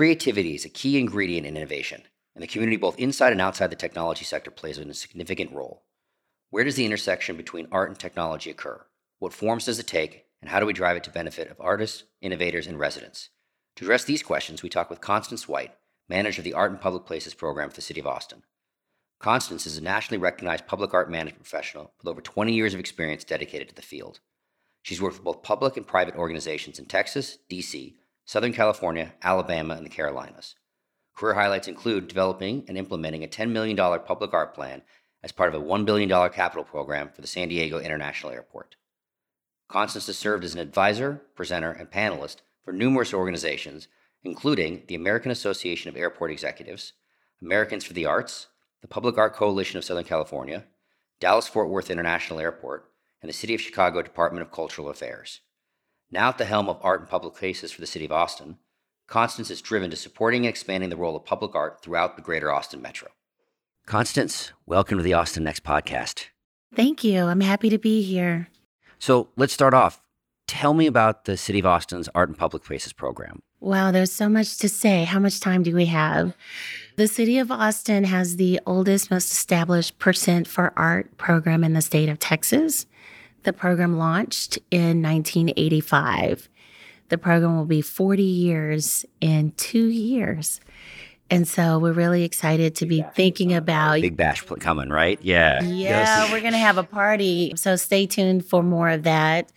Creativity is a key ingredient in innovation, and the community both inside and outside the technology sector plays a significant role. Where does the intersection between art and technology occur? What forms does it take, and how do we drive it to benefit of artists, innovators, and residents? To address these questions, we talk with Constance White, manager of the Art in Public Places program for the City of Austin. Constance is a nationally recognized public art management professional with over 20 years of experience dedicated to the field. She's worked with both public and private organizations in Texas, D.C., Southern California, Alabama, and the Carolinas. Career highlights include developing and implementing a $10 million public art plan as part of a $1 billion capital program for the San Diego International Airport. Constance has served as an advisor, presenter, and panelist for numerous organizations, including the American Association of Airport Executives, Americans for the Arts, the Public Art Coalition of Southern California, Dallas Fort Worth International Airport, and the City of Chicago Department of Cultural Affairs. Now at the helm of art in public places for the City of Austin, Constance is driven to supporting and expanding the role of public art throughout the greater Austin metro. Constance, welcome to the Austin Next podcast. Thank you. I'm happy to be here. So let's start off. Tell me about the City of Austin's Art in Public Places program. Wow, there's so much to say. How much time do we have? The City of Austin has the oldest, most established Percent for Art program in the state of Texas. The program launched in 1985. The program will be 40 years in two years. And so we're really excited to be thinking about Big Bash coming, right? Yeah. Yeah, yes. we're going to have a party. So stay tuned for more of that.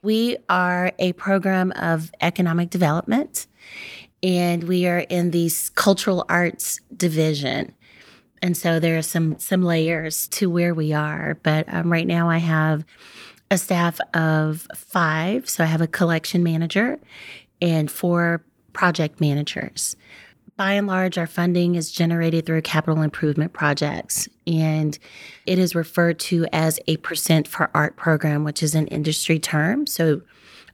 We are a program of economic development, and we are in the cultural arts division. And so there are some some layers to where we are. But um, right now, I have a staff of five. So I have a collection manager and four project managers. By and large, our funding is generated through capital improvement projects, and it is referred to as a percent for art program, which is an industry term. So,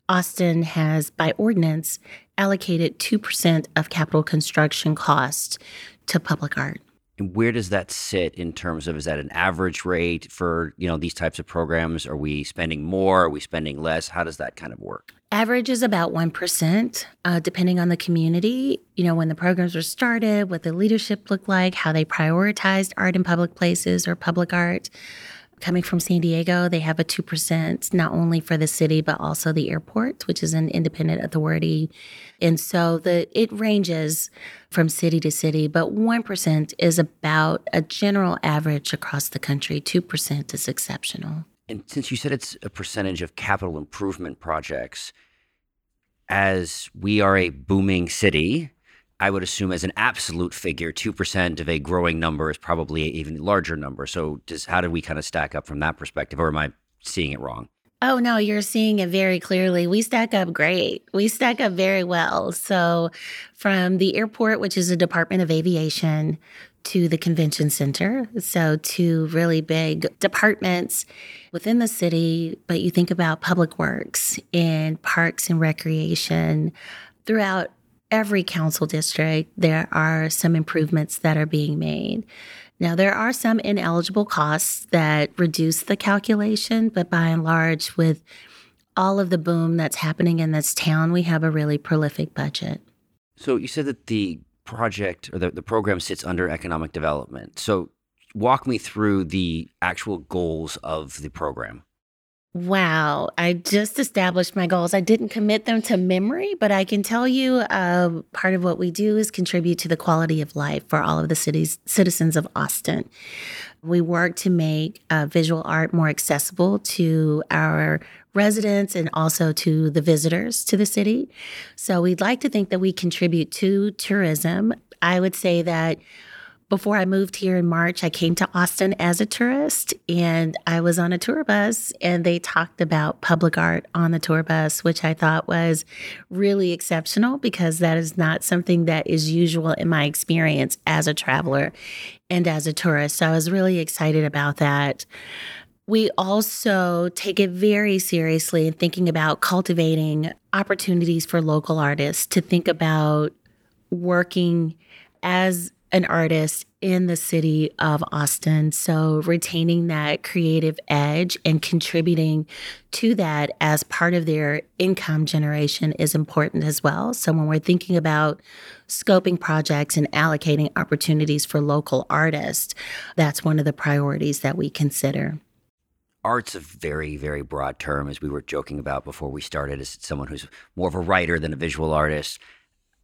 Austin has, by ordinance, allocated 2% of capital construction costs to public art. And where does that sit in terms of is that an average rate for you know these types of programs? Are we spending more? Are we spending less? How does that kind of work? Average is about one percent, uh, depending on the community. You know, when the programs were started, what the leadership looked like, how they prioritized art in public places or public art coming from San Diego, they have a 2%, not only for the city, but also the airport, which is an independent authority. And so the it ranges from city to city, but 1% is about a general average across the country. 2% is exceptional. And since you said it's a percentage of capital improvement projects, as we are a booming city, I would assume as an absolute figure, 2% of a growing number is probably an even larger number. So does how do we kind of stack up from that perspective or am I seeing it wrong? Oh, no, you're seeing it very clearly. We stack up great. We stack up very well. So, from the airport, which is a Department of Aviation, to the convention center. So, two really big departments within the city. But you think about public works and parks and recreation throughout every council district, there are some improvements that are being made. Now, there are some ineligible costs that reduce the calculation, but by and large, with all of the boom that's happening in this town, we have a really prolific budget. So, you said that the project or the, the program sits under economic development. So, walk me through the actual goals of the program. Wow, I just established my goals. I didn't commit them to memory, but I can tell you uh, part of what we do is contribute to the quality of life for all of the city's citizens of Austin. We work to make uh, visual art more accessible to our residents and also to the visitors to the city. So we'd like to think that we contribute to tourism. I would say that before I moved here in March, I came to Austin as a tourist and I was on a tour bus and they talked about public art on the tour bus, which I thought was really exceptional because that is not something that is usual in my experience as a traveler and as a tourist. So I was really excited about that. We also take it very seriously in thinking about cultivating opportunities for local artists to think about working as an artist in the city of Austin. So, retaining that creative edge and contributing to that as part of their income generation is important as well. So, when we're thinking about scoping projects and allocating opportunities for local artists, that's one of the priorities that we consider. Art's a very, very broad term, as we were joking about before we started, as someone who's more of a writer than a visual artist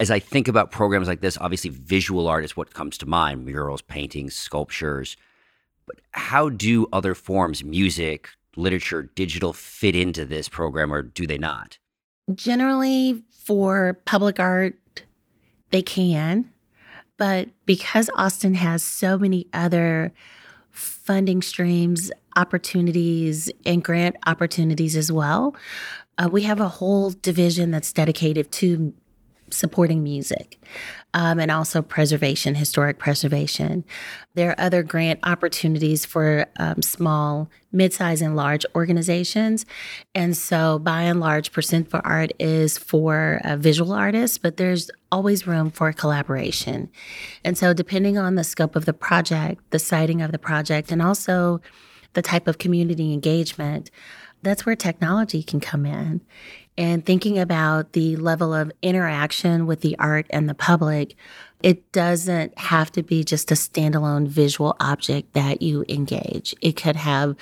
as I think about programs like this, obviously visual art is what comes to mind murals, paintings, sculptures. But how do other forms, music, literature, digital, fit into this program, or do they not? Generally, for public art, they can. But because Austin has so many other funding streams, opportunities, and grant opportunities as well, uh, we have a whole division that's dedicated to supporting music um, and also preservation, historic preservation. There are other grant opportunities for um, small, mid-sized, and large organizations. And so, by and large, Percent for Art is for uh, visual artists, but there's always room for collaboration. And so, depending on the scope of the project, the siting of the project, and also the type of community engagement, that's where technology can come in and thinking about the level of interaction with the art and the public, it doesn't have to be just a standalone visual object that you engage. It could have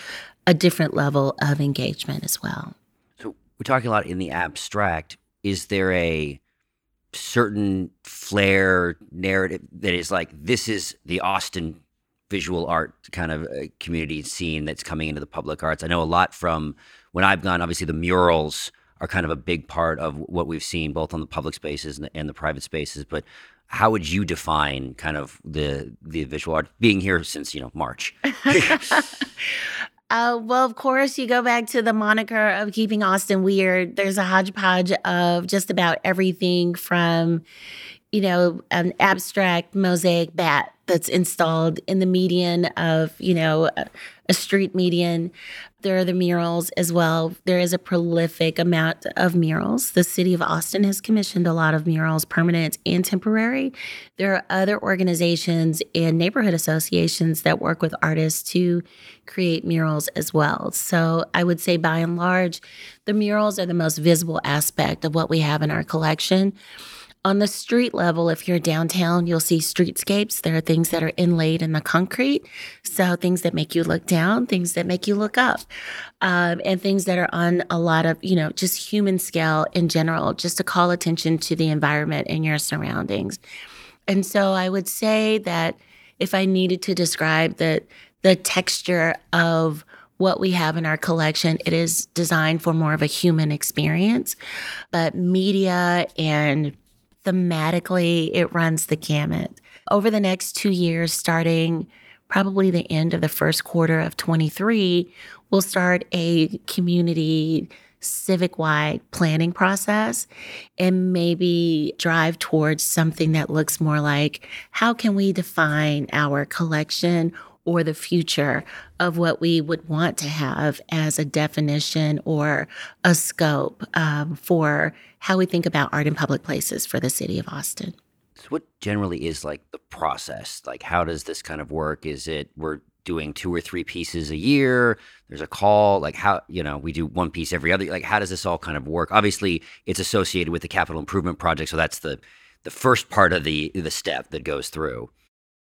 a different level of engagement as well. So we're talking a lot in the abstract. Is there a certain flair narrative that is like this is the Austin visual art kind of uh, community scene that's coming into the public arts? I know a lot from when I've gone. Obviously, the murals are kind of a big part of what we've seen both on the public spaces and the, and the private spaces. But how would you define kind of the the visual art being here since you know March? Uh, well, of course, you go back to the moniker of keeping Austin weird. There's a hodgepodge of just about everything from, you know, an abstract mosaic bat that's installed in the median of, you know, a street median. There are the murals as well. There is a prolific amount of murals. The city of Austin has commissioned a lot of murals, permanent and temporary. There are other organizations and neighborhood associations that work with artists to create murals as well. So I would say by and large, the murals are the most visible aspect of what we have in our collection. On the street level, if you're downtown, you'll see streetscapes. There are things that are inlaid in the concrete. So things that make you look down, things that make you look up, um, and things that are on a lot of, you know, just human scale in general, just to call attention to the environment and your surroundings. And so I would say that if I needed to describe the the texture of what we have in our collection, it is designed for more of a human experience. But media and thematically, it runs the gamut. Over the next two years, starting probably the end of the first quarter of 23, we'll start a community civic wide planning process and maybe drive towards something that looks more like how can we define our collection or the future of what we would want to have as a definition or a scope um, for how we think about art in public places for the city of Austin. So what generally is like the process? Like, how does this kind of work? Is it we're doing two or three pieces a year? There's a call. Like, how, you know, we do one piece every other. Like, how does this all kind of work? Obviously, it's associated with the capital improvement project. So that's the, the first part of the the step that goes through.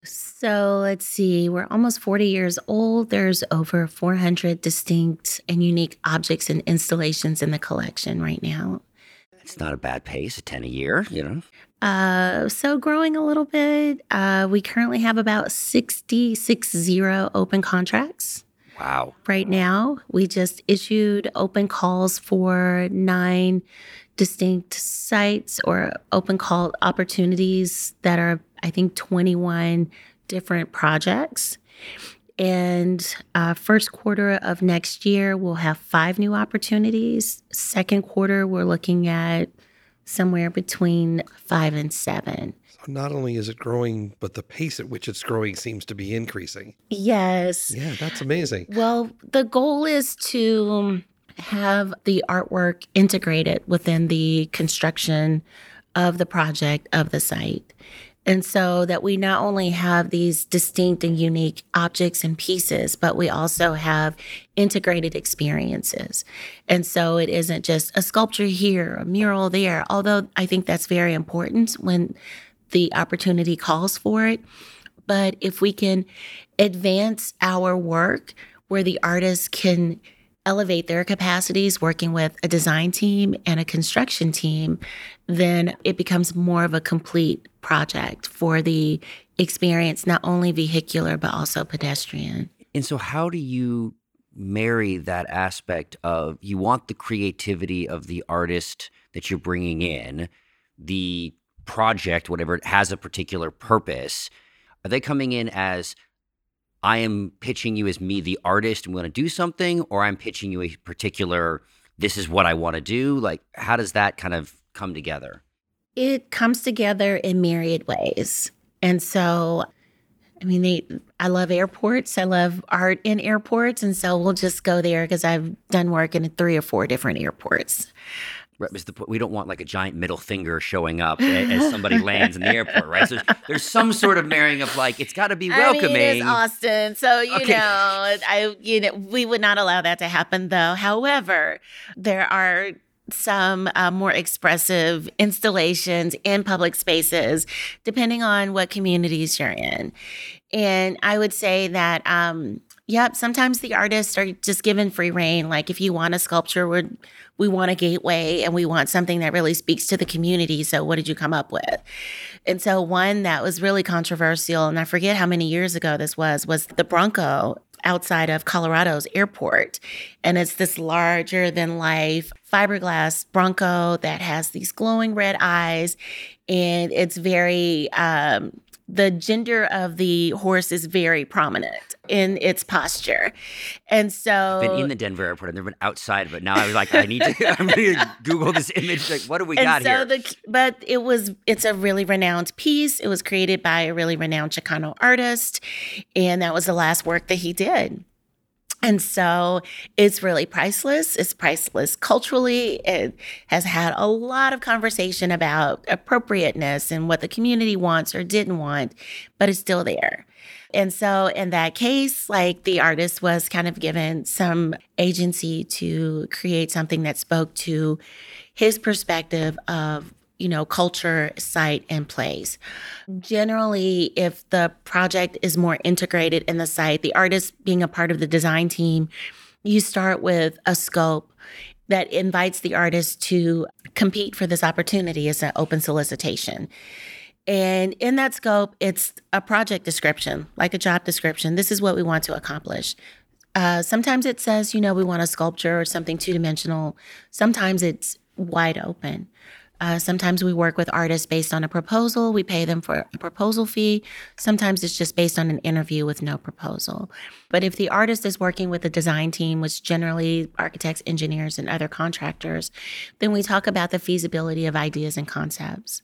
So let's see, we're almost 40 years old. There's over 400 distinct and unique objects and installations in the collection right now. It's not a bad pace, a 10 a year, you know. Uh, so growing a little bit. Uh, we currently have about 60, six zero open contracts. Wow. Right now, we just issued open calls for nine distinct sites or open call opportunities that are I think 21 different projects. And uh, first quarter of next year, we'll have five new opportunities. Second quarter, we're looking at somewhere between five and seven. So not only is it growing, but the pace at which it's growing seems to be increasing. Yes. Yeah, that's amazing. Well, the goal is to have the artwork integrated within the construction of the project of the site. And so that we not only have these distinct and unique objects and pieces, but we also have integrated experiences. And so it isn't just a sculpture here, a mural there, although I think that's very important when the opportunity calls for it. But if we can advance our work where the artist can elevate their capacities working with a design team and a construction team, then it becomes more of a complete project for the experience, not only vehicular, but also pedestrian. And so, how do you marry that aspect of you want the creativity of the artist that you're bringing in, the project, whatever it has a particular purpose? Are they coming in as I am pitching you as me, the artist, and we want to do something, or I'm pitching you a particular, this is what I want to do? Like, how does that kind of come together? It comes together in myriad ways. And so, I mean, they, I love airports. I love art in airports. And so we'll just go there because I've done work in three or four different airports. The, we don't want like a giant middle finger showing up as somebody lands in the airport, right? So there's some sort of marrying of like it's got to be welcoming. I mean, it's Austin, so you okay. know, I you know we would not allow that to happen though. However, there are some uh, more expressive installations in public spaces, depending on what communities you're in. And I would say that, um, yep, sometimes the artists are just given free reign. Like if you want a sculpture, we're we want a gateway and we want something that really speaks to the community. So, what did you come up with? And so, one that was really controversial, and I forget how many years ago this was, was the Bronco outside of Colorado's airport. And it's this larger than life fiberglass Bronco that has these glowing red eyes. And it's very, um, the gender of the horse is very prominent in its posture. And so I've been in the Denver airport. I've never been outside, but now I was like, I need to I'm gonna Google this image. Like, what do we and got so here? The, but it was it's a really renowned piece. It was created by a really renowned Chicano artist. And that was the last work that he did. And so it's really priceless. It's priceless culturally. It has had a lot of conversation about appropriateness and what the community wants or didn't want, but it's still there. And so in that case, like the artist was kind of given some agency to create something that spoke to his perspective of you know, culture, site, and place. Generally, if the project is more integrated in the site, the artist being a part of the design team, you start with a scope that invites the artist to compete for this opportunity as an open solicitation. And in that scope, it's a project description, like a job description. This is what we want to accomplish. Uh, sometimes it says, you know, we want a sculpture or something two dimensional. Sometimes it's wide open. Uh, sometimes we work with artists based on a proposal. We pay them for a proposal fee. Sometimes it's just based on an interview with no proposal. But if the artist is working with a design team, which generally architects, engineers, and other contractors, then we talk about the feasibility of ideas and concepts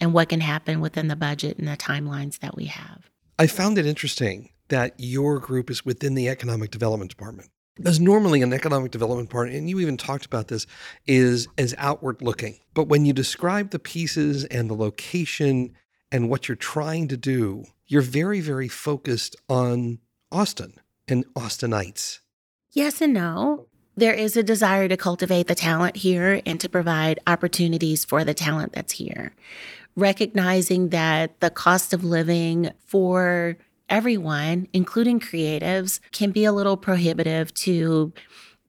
and what can happen within the budget and the timelines that we have. I found it interesting that your group is within the economic development department. Because normally an economic development part, and you even talked about this, is as outward looking. But when you describe the pieces and the location and what you're trying to do, you're very, very focused on Austin and Austinites. Yes and no. There is a desire to cultivate the talent here and to provide opportunities for the talent that's here. Recognizing that the cost of living for everyone, including creatives, can be a little prohibitive to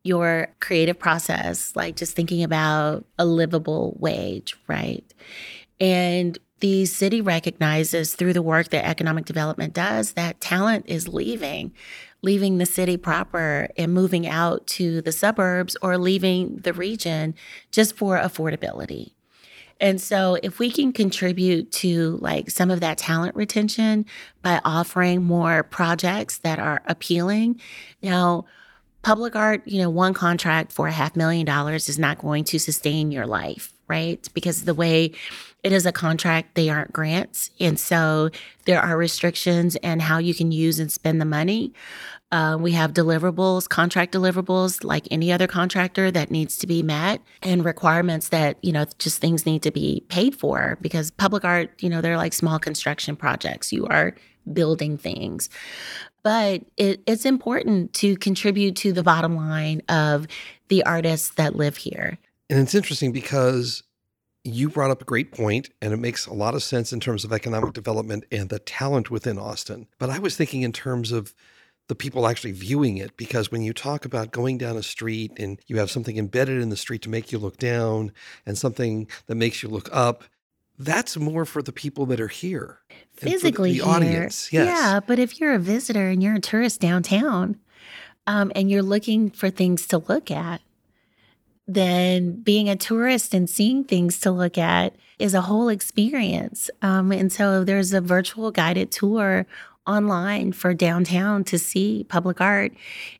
your creative process, like just thinking about a livable wage, right? And the city recognizes through the work that economic development does that talent is leaving, leaving the city proper and moving out to the suburbs or leaving the region just for affordability. And so if we can contribute to like some of that talent retention by offering more projects that are appealing, now public art, you know, one contract for a half million dollars is not going to sustain your life, right? Because the way it is a contract, they aren't grants. And so there are restrictions and how you can use and spend the money. Uh, we have deliverables, contract deliverables, like any other contractor that needs to be met, and requirements that, you know, just things need to be paid for because public art, you know, they're like small construction projects. You are building things. But it, it's important to contribute to the bottom line of the artists that live here. And it's interesting because you brought up a great point, and it makes a lot of sense in terms of economic development and the talent within Austin. But I was thinking in terms of the people actually viewing it because when you talk about going down a street and you have something embedded in the street to make you look down and something that makes you look up that's more for the people that are here physically the, the audience yes. yeah but if you're a visitor and you're a tourist downtown um, and you're looking for things to look at then being a tourist and seeing things to look at is a whole experience um, and so there's a virtual guided tour online for downtown to see public art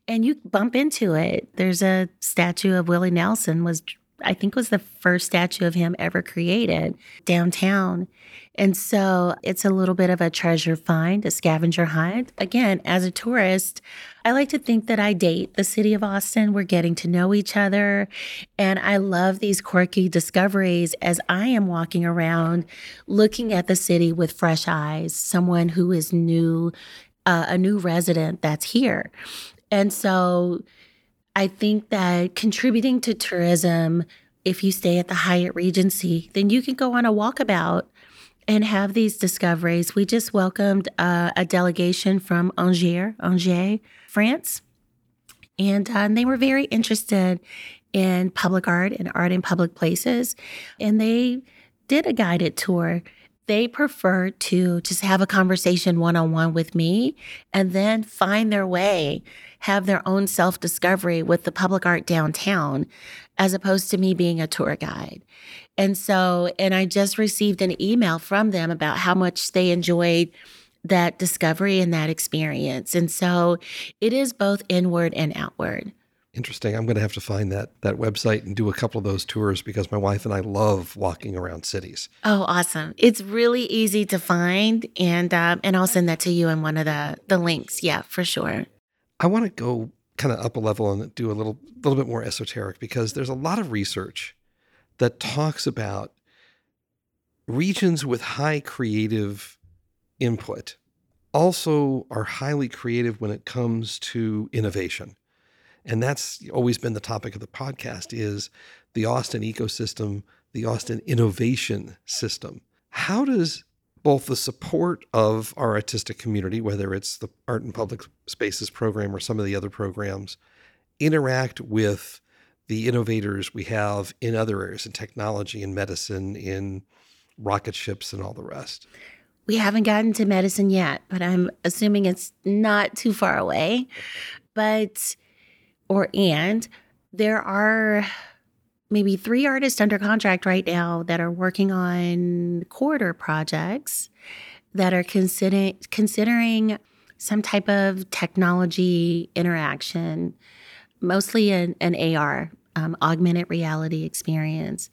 and you bump into it. There's a statue of Willie Nelson was I think was the first statue of him ever created downtown. And so it's a little bit of a treasure find, a scavenger hunt. Again, as a tourist, I like to think that I date the city of Austin. We're getting to know each other. And I love these quirky discoveries as I am walking around looking at the city with fresh eyes, someone who is new, uh, a new resident that's here. And so I think that contributing to tourism, if you stay at the Hyatt Regency, then you can go on a walkabout and have these discoveries. We just welcomed uh, a delegation from Angers, Angers, France, and, uh, and they were very interested in public art and art in public places, and they did a guided tour. They prefer to just have a conversation one on one with me and then find their way, have their own self discovery with the public art downtown, as opposed to me being a tour guide. And so, and I just received an email from them about how much they enjoyed that discovery and that experience. And so it is both inward and outward. Interesting. I'm going to have to find that that website and do a couple of those tours because my wife and I love walking around cities. Oh, awesome! It's really easy to find, and um, and I'll send that to you in one of the the links. Yeah, for sure. I want to go kind of up a level and do a little little bit more esoteric because there's a lot of research that talks about regions with high creative input also are highly creative when it comes to innovation. And that's always been the topic of the podcast is the Austin ecosystem, the Austin innovation system. How does both the support of our artistic community, whether it's the Art in Public Spaces program or some of the other programs, interact with the innovators we have in other areas in technology, in medicine, in rocket ships, and all the rest? We haven't gotten to medicine yet, but I'm assuming it's not too far away. But, or and, there are maybe three artists under contract right now that are working on corridor projects that are considering considering some type of technology interaction, mostly an, an AR, um, augmented reality experience.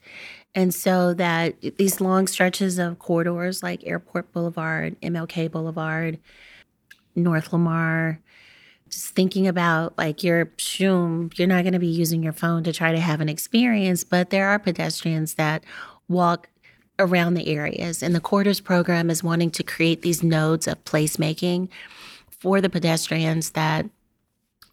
And so that these long stretches of corridors like Airport Boulevard, MLK Boulevard, North Lamar, just thinking about like your shoom, you're not going to be using your phone to try to have an experience, but there are pedestrians that walk around the areas. And the corridors program is wanting to create these nodes of placemaking for the pedestrians that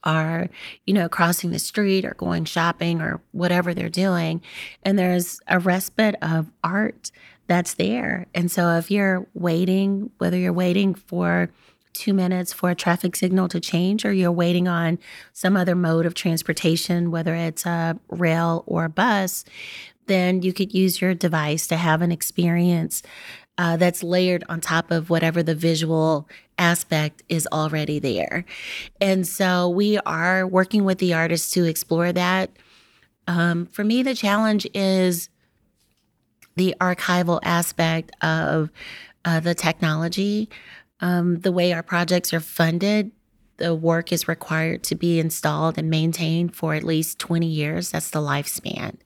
are, you know, crossing the street or going shopping or whatever they're doing. And there's a respite of art that's there. And so if you're waiting, whether you're waiting for two minutes for a traffic signal to change or you're waiting on some other mode of transportation, whether it's a rail or a bus, then you could use your device to have an experience uh, that's layered on top of whatever the visual aspect is already there. And so we are working with the artists to explore that. Um, for me, the challenge is the archival aspect of uh, the technology, um, the way our projects are funded, the work is required to be installed and maintained for at least 20 years. That's the lifespan.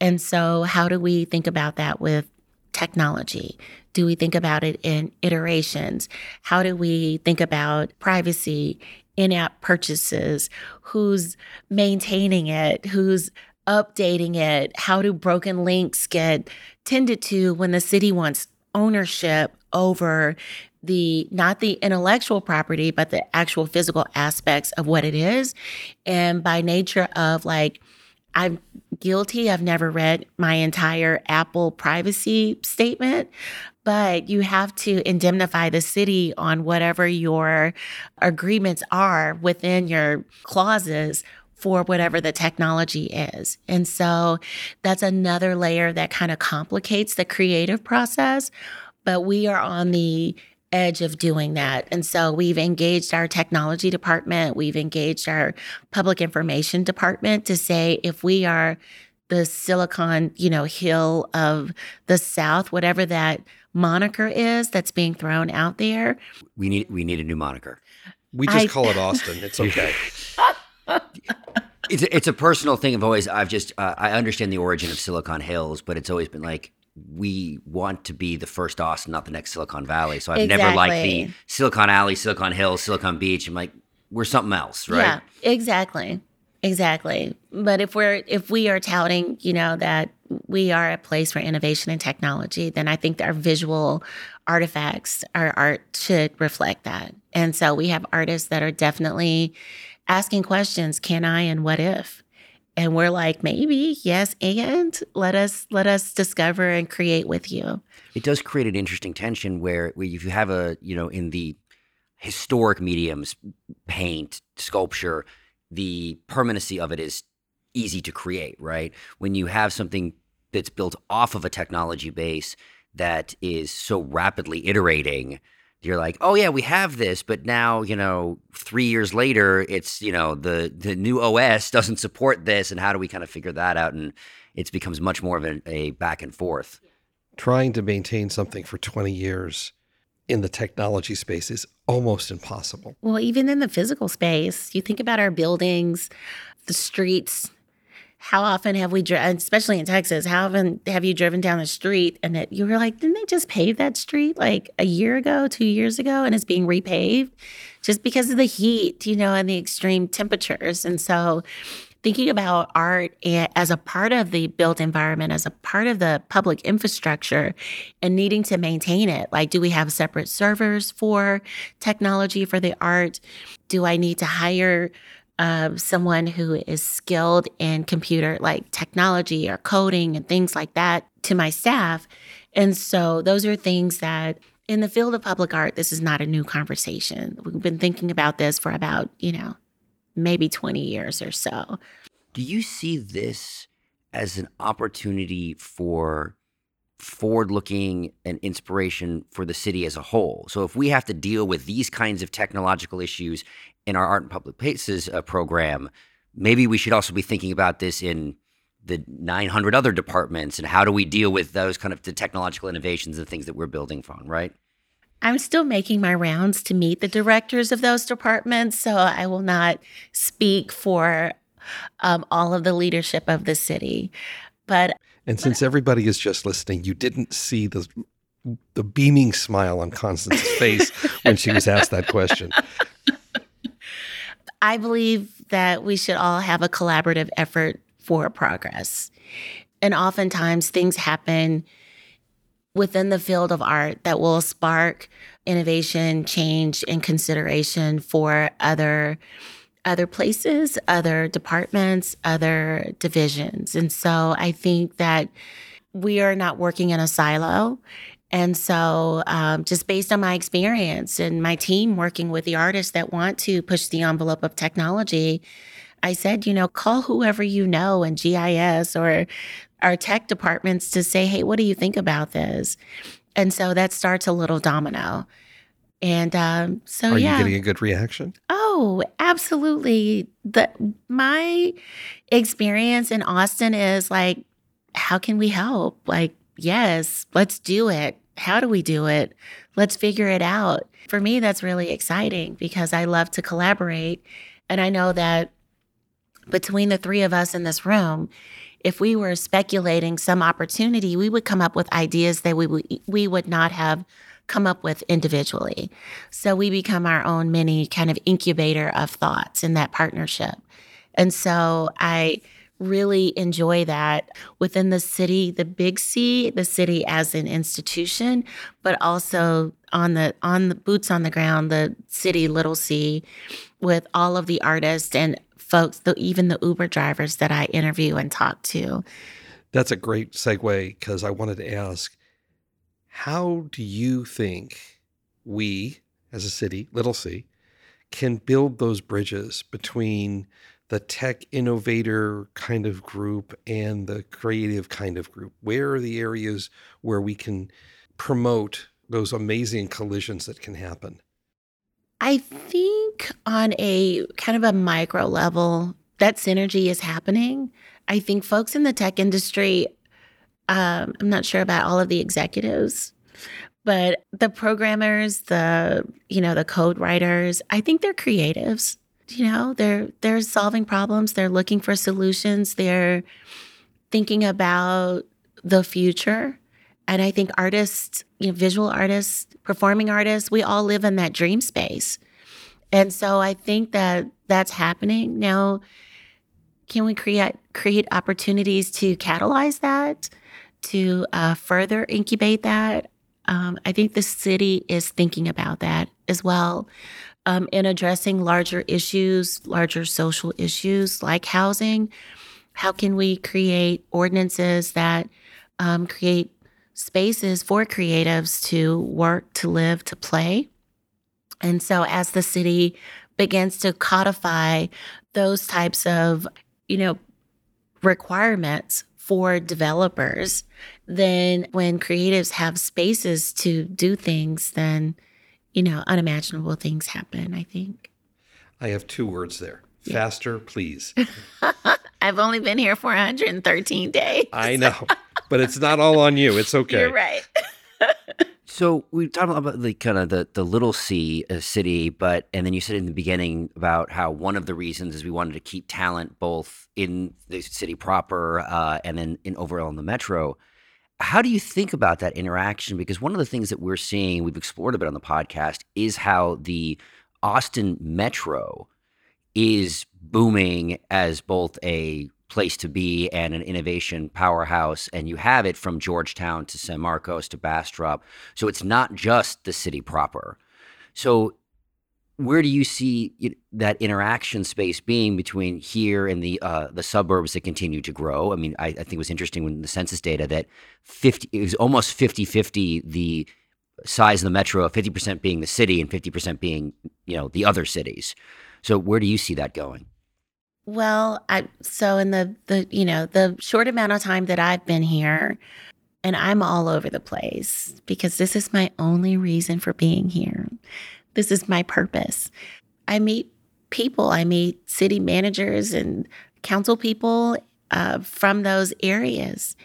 And so, how do we think about that with technology? Do we think about it in iterations? How do we think about privacy, in app purchases? Who's maintaining it? Who's updating it? How do broken links get tended to when the city wants ownership over the not the intellectual property but the actual physical aspects of what it is and by nature of like I'm guilty. I've never read my entire Apple privacy statement, but you have to indemnify the city on whatever your agreements are within your clauses for whatever the technology is. And so that's another layer that kind of complicates the creative process. But we are on the edge of doing that. And so we've engaged our technology department, we've engaged our public information department to say if we are the silicon, you know, hill of the south, whatever that moniker is that's being thrown out there. We need we need a new moniker. We just I, call it Austin. It's okay. it's a, it's a personal thing. I've always I've just uh, I understand the origin of Silicon Hills, but it's always been like we want to be the first Austin, not the next Silicon Valley. So I've exactly. never liked the Silicon Alley, Silicon Hills, Silicon Beach. I'm like, we're something else, right? Yeah, exactly. Exactly. But if we're if we are touting, you know, that we are a place for innovation and technology, then I think our visual artifacts, our art should reflect that. And so we have artists that are definitely asking questions, can I and what if? And we're like maybe yes and let us let us discover and create with you. It does create an interesting tension where, if you have a you know in the historic mediums paint sculpture the permanency of it is easy to create right? When you have something that's built off of a technology base that is so rapidly iterating you're like, oh yeah, we have this, but now you know, three years later, it's you know the the new OS doesn't support this, and how do we kind of figure that out? And it becomes much more of a, a back and forth. Trying to maintain something for 20 years in the technology space is almost impossible. Well, even in the physical space, you think about our buildings, the streets, how often have we driven, especially in Texas, how often have you driven down the street and it, you were like, didn't they just pave that street like a year ago, two years ago, and it's being repaved just because of the heat, you know, and the extreme temperatures. And so thinking about art as a part of the built environment, as a part of the public infrastructure, and needing to maintain it. Like, do we have separate servers for technology for the art? Do I need to hire uh, someone who is skilled in computer like technology or coding and things like that to my staff. And so those are things that in the field of public art, this is not a new conversation. We've been thinking about this for about, you know, maybe 20 years or so. Do you see this as an opportunity for forward looking and inspiration for the city as a whole? So, if we have to deal with these kinds of technological issues in our art in public places uh, program, maybe we should also be thinking about this in the 900 other departments and how do we deal with those kind of the technological innovations and things that we're building from, right? I'm still making my rounds to meet the directors of those departments, so I will not speak for um, all of the leadership of the city. But and since everybody is just listening, you didn't see the the beaming smile on Constance's face when she was asked that question. I believe that we should all have a collaborative effort for progress. And oftentimes things happen within the field of art that will spark innovation, change, and consideration for other other places, other departments, other divisions. And so I think that we are not working in a silo. And so, um, just based on my experience and my team working with the artists that want to push the envelope of technology, I said, you know, call whoever you know in GIS or our tech departments to say, hey, what do you think about this? And so that starts a little domino. And um, so, are yeah. you getting a good reaction? Oh, absolutely. The my experience in Austin is like, how can we help? Like, yes, let's do it. How do we do it? Let's figure it out. For me, that's really exciting because I love to collaborate. And I know that between the three of us in this room, if we were speculating some opportunity, we would come up with ideas that we would, we would not have come up with individually. So we become our own mini kind of incubator of thoughts in that partnership. And so I really enjoy that within the city, the big C, the city as an institution, but also on the on the boots on the ground, the city little C with all of the artists and folks, the, even the Uber drivers that I interview and talk to. That's a great segue because I wanted to ask how do you think we, as a city, little c, can build those bridges between the tech innovator kind of group and the creative kind of group? Where are the areas where we can promote those amazing collisions that can happen? I think on a kind of a micro level, that synergy is happening. I think folks in the tech industry, um, I'm not sure about all of the executives, but the programmers, the you know the code writers, I think they're creatives. You know, they're they're solving problems. They're looking for solutions. They're thinking about the future. And I think artists, you know, visual artists, performing artists, we all live in that dream space. And so I think that that's happening. Now, can we create create opportunities to catalyze that, to uh, further incubate that? Um, I think the city is thinking about that as well um, in addressing larger issues, larger social issues like housing. How can we create ordinances that um, create spaces for creatives to work, to live, to play. And so as the city begins to codify those types of, you know, requirements for developers, then when creatives have spaces to do things, then, you know, unimaginable things happen, I think. I have two words there. Faster, please. I've only been here for 113 days. I know but it's not all on you. It's okay. You're right. so we've talked about the kind of the the little C uh, city, but and then you said in the beginning about how one of the reasons is we wanted to keep talent both in the city proper uh, and then in overall in the metro. How do you think about that interaction? Because one of the things that we're seeing, we've explored a bit on the podcast, is how the Austin metro is booming as both a place to be and an innovation powerhouse. And you have it from Georgetown to San Marcos to Bastrop. So it's not just the city proper. So where do you see that interaction space being between here and the uh, the suburbs that continue to grow? I mean, I, I, think it was interesting when the census data that 50 it was almost 50-50 the size of the metro, 50% being the city and 50% being, you know, the other cities. So where do you see that going? Well, I so in the the you know the short amount of time that I've been here, and I'm all over the place because this is my only reason for being here. This is my purpose. I meet people. I meet city managers and council people uh, from those areas.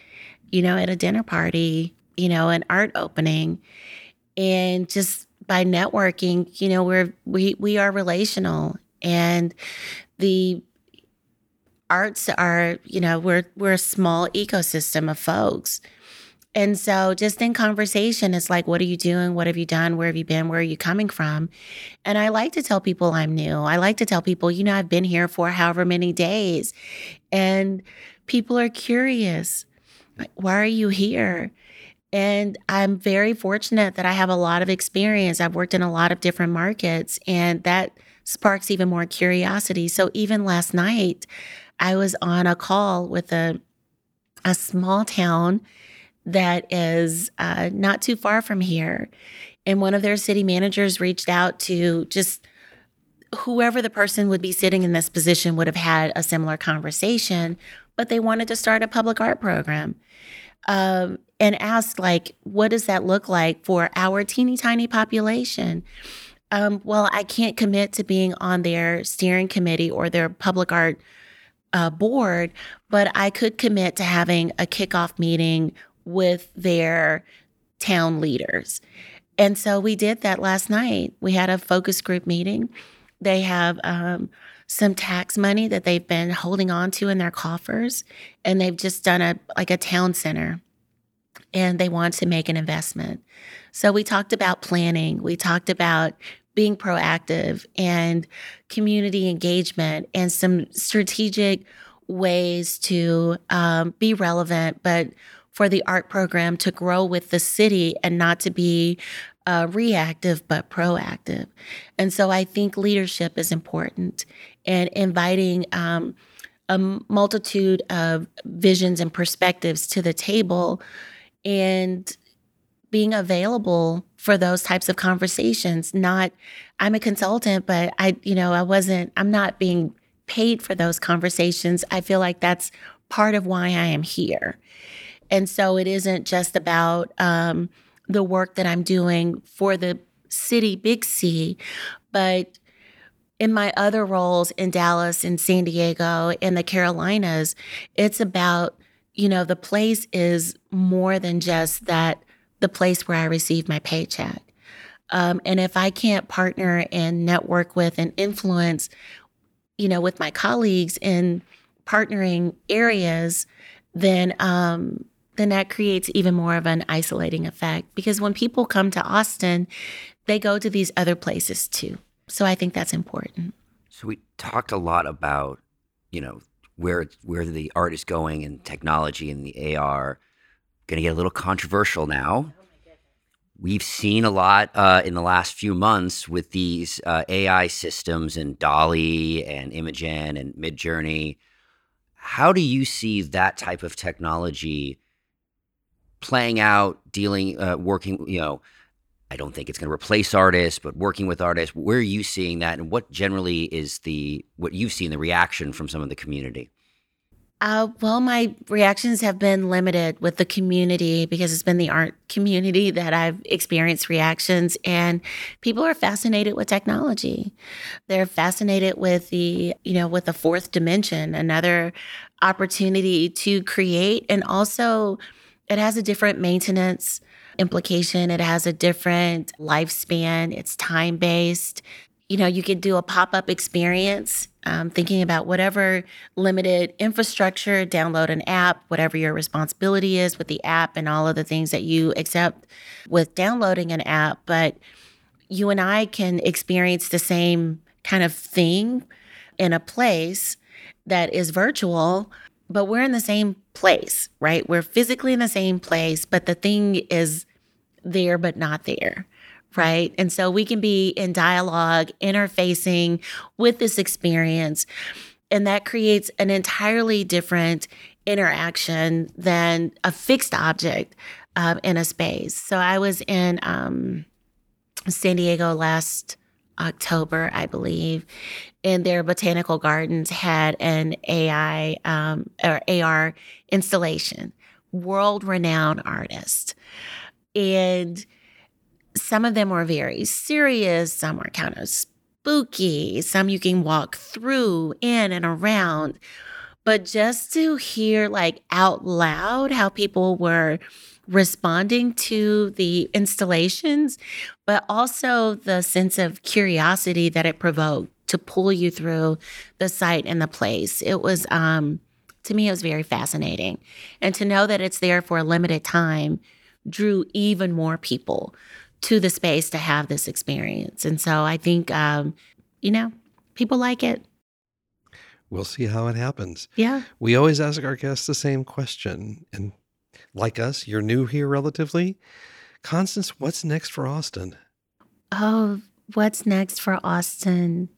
You know, at a dinner party, you know, an art opening, and just by networking, you know, we're we we are relational and the arts are, you know, we're we're a small ecosystem of folks. And so just in conversation, it's like, what are you doing? What have you done? Where have you been? Where are you coming from? And I like to tell people I'm new. I like to tell people, you know, I've been here for however many days. And people are curious. Why are you here? And I'm very fortunate that I have a lot of experience. I've worked in a lot of different markets, and that sparks even more curiosity. So even last night, I was on a call with a a small town that is uh, not too far from here, and one of their city managers reached out to just whoever the person would be sitting in this position would have had a similar conversation, but they wanted to start a public art program. Um, and asked like, what does that look like for our teeny tiny population? Um, well, I can't commit to being on their steering committee or their public art uh, board, but I could commit to having a kickoff meeting with their town leaders. And so we did that last night. We had a focus group meeting. They have um, some tax money that they've been holding on to in their coffers, and they've just done a like a town center, and they want to make an investment. So we talked about planning. We talked about being proactive and community engagement and some strategic ways to um, be relevant, but for the art program to grow with the city and not to be uh, reactive but proactive. And so I think leadership is important and inviting um, a multitude of visions and perspectives to the table and being available for those types of conversations. Not i'm a consultant but i you know i wasn't i'm not being paid for those conversations. I feel like that's part of why i am here and so it isn't just about um, the work that I'm doing for the city, Big C, but in my other roles in Dallas and San Diego and the Carolinas, it's about, you know, the place is more than just that, the place where I receive my paycheck. Um, and if I can't partner and network with and influence, you know, with my colleagues in partnering areas, then um, then that creates even more of an isolating effect because when people come to Austin, they go to these other places too. So I think that's important. So we talked a lot about, you know, where where the art is going and technology and the AR. Going to get a little controversial now. We've seen a lot uh, in the last few months with these uh, AI systems and DALL-E and Imagen and Midjourney. How do you see that type of technology playing out, dealing, uh, working, you know, I don't think it's going to replace artists, but working with artists, where are you seeing that? And what generally is the, what you've seen, the reaction from some of the community? Uh, well, my reactions have been limited with the community because it's been the art community that I've experienced reactions, and people are fascinated with technology. They're fascinated with the, you know, with the fourth dimension, another opportunity to create and also it has a different maintenance implication, it has a different lifespan, it's time based. You know, you could do a pop up experience, um, thinking about whatever limited infrastructure, download an app, whatever your responsibility is with the app, and all of the things that you accept with downloading an app. But you and I can experience the same kind of thing in a place that is virtual but we're in the same place, right? We're physically in the same place, but the thing is there, but not there, right? And so we can be in dialogue, interfacing with this experience. And that creates an entirely different interaction than a fixed object um, in a space. So I was in um, San Diego last October, I believe, in their botanical gardens had an AI um, or AR installation, world renowned artist. And some of them were very serious, some were kind of spooky, some you can walk through, in and around. But just to hear like out loud how people were responding to the installations, but also the sense of curiosity that it provoked to pull you through the site and the place. It was, um, to me, it was very fascinating. And to know that it's there for a limited time drew even more people to the space to have this experience. And so I think, um, you know, people like it. We'll see how it happens. Yeah. We always ask our guests the same question. And like us, you're new here relatively. Constance, what's next for Austin? Oh, what's next for Austin?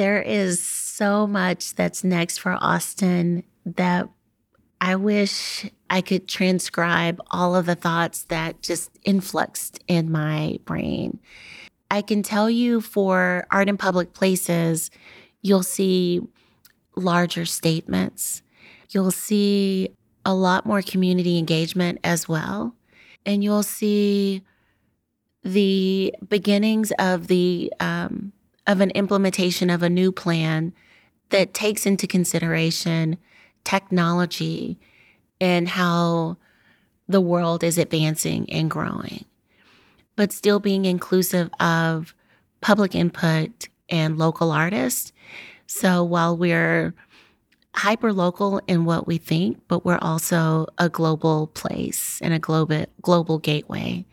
There is so much that's next for Austin that I wish I could transcribe all of the thoughts that just influxed in my brain. I can tell you for art in public places, you'll see larger statements. You'll see a lot more community engagement as well. And you'll see the beginnings of the um, of an implementation of a new plan that takes into consideration technology and how the world is advancing and growing, but still being inclusive of public input and local artists. So while we're hyper local in what we think, but we're also a global place and a global global gateway.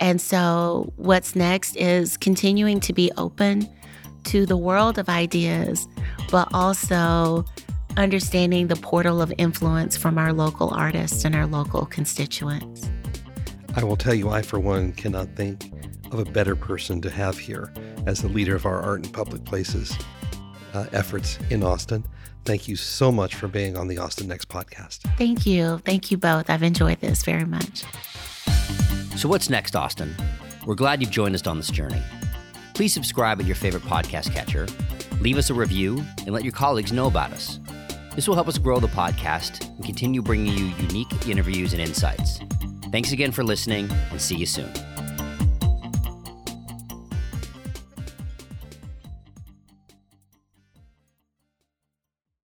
And so what's next is continuing to be open to the world of ideas, but also understanding the portal of influence from our local artists and our local constituents. I will tell you, I, for one, cannot think of a better person to have here as the leader of our art in public places uh, efforts in Austin. Thank you so much for being on the Austin Next podcast. Thank you. Thank you both. I've enjoyed this very much. So, what's next, Austin? We're glad you've joined us on this journey. Please subscribe at your favorite podcast catcher, leave us a review, and let your colleagues know about us. This will help us grow the podcast and continue bringing you unique interviews and insights. Thanks again for listening, and see you soon.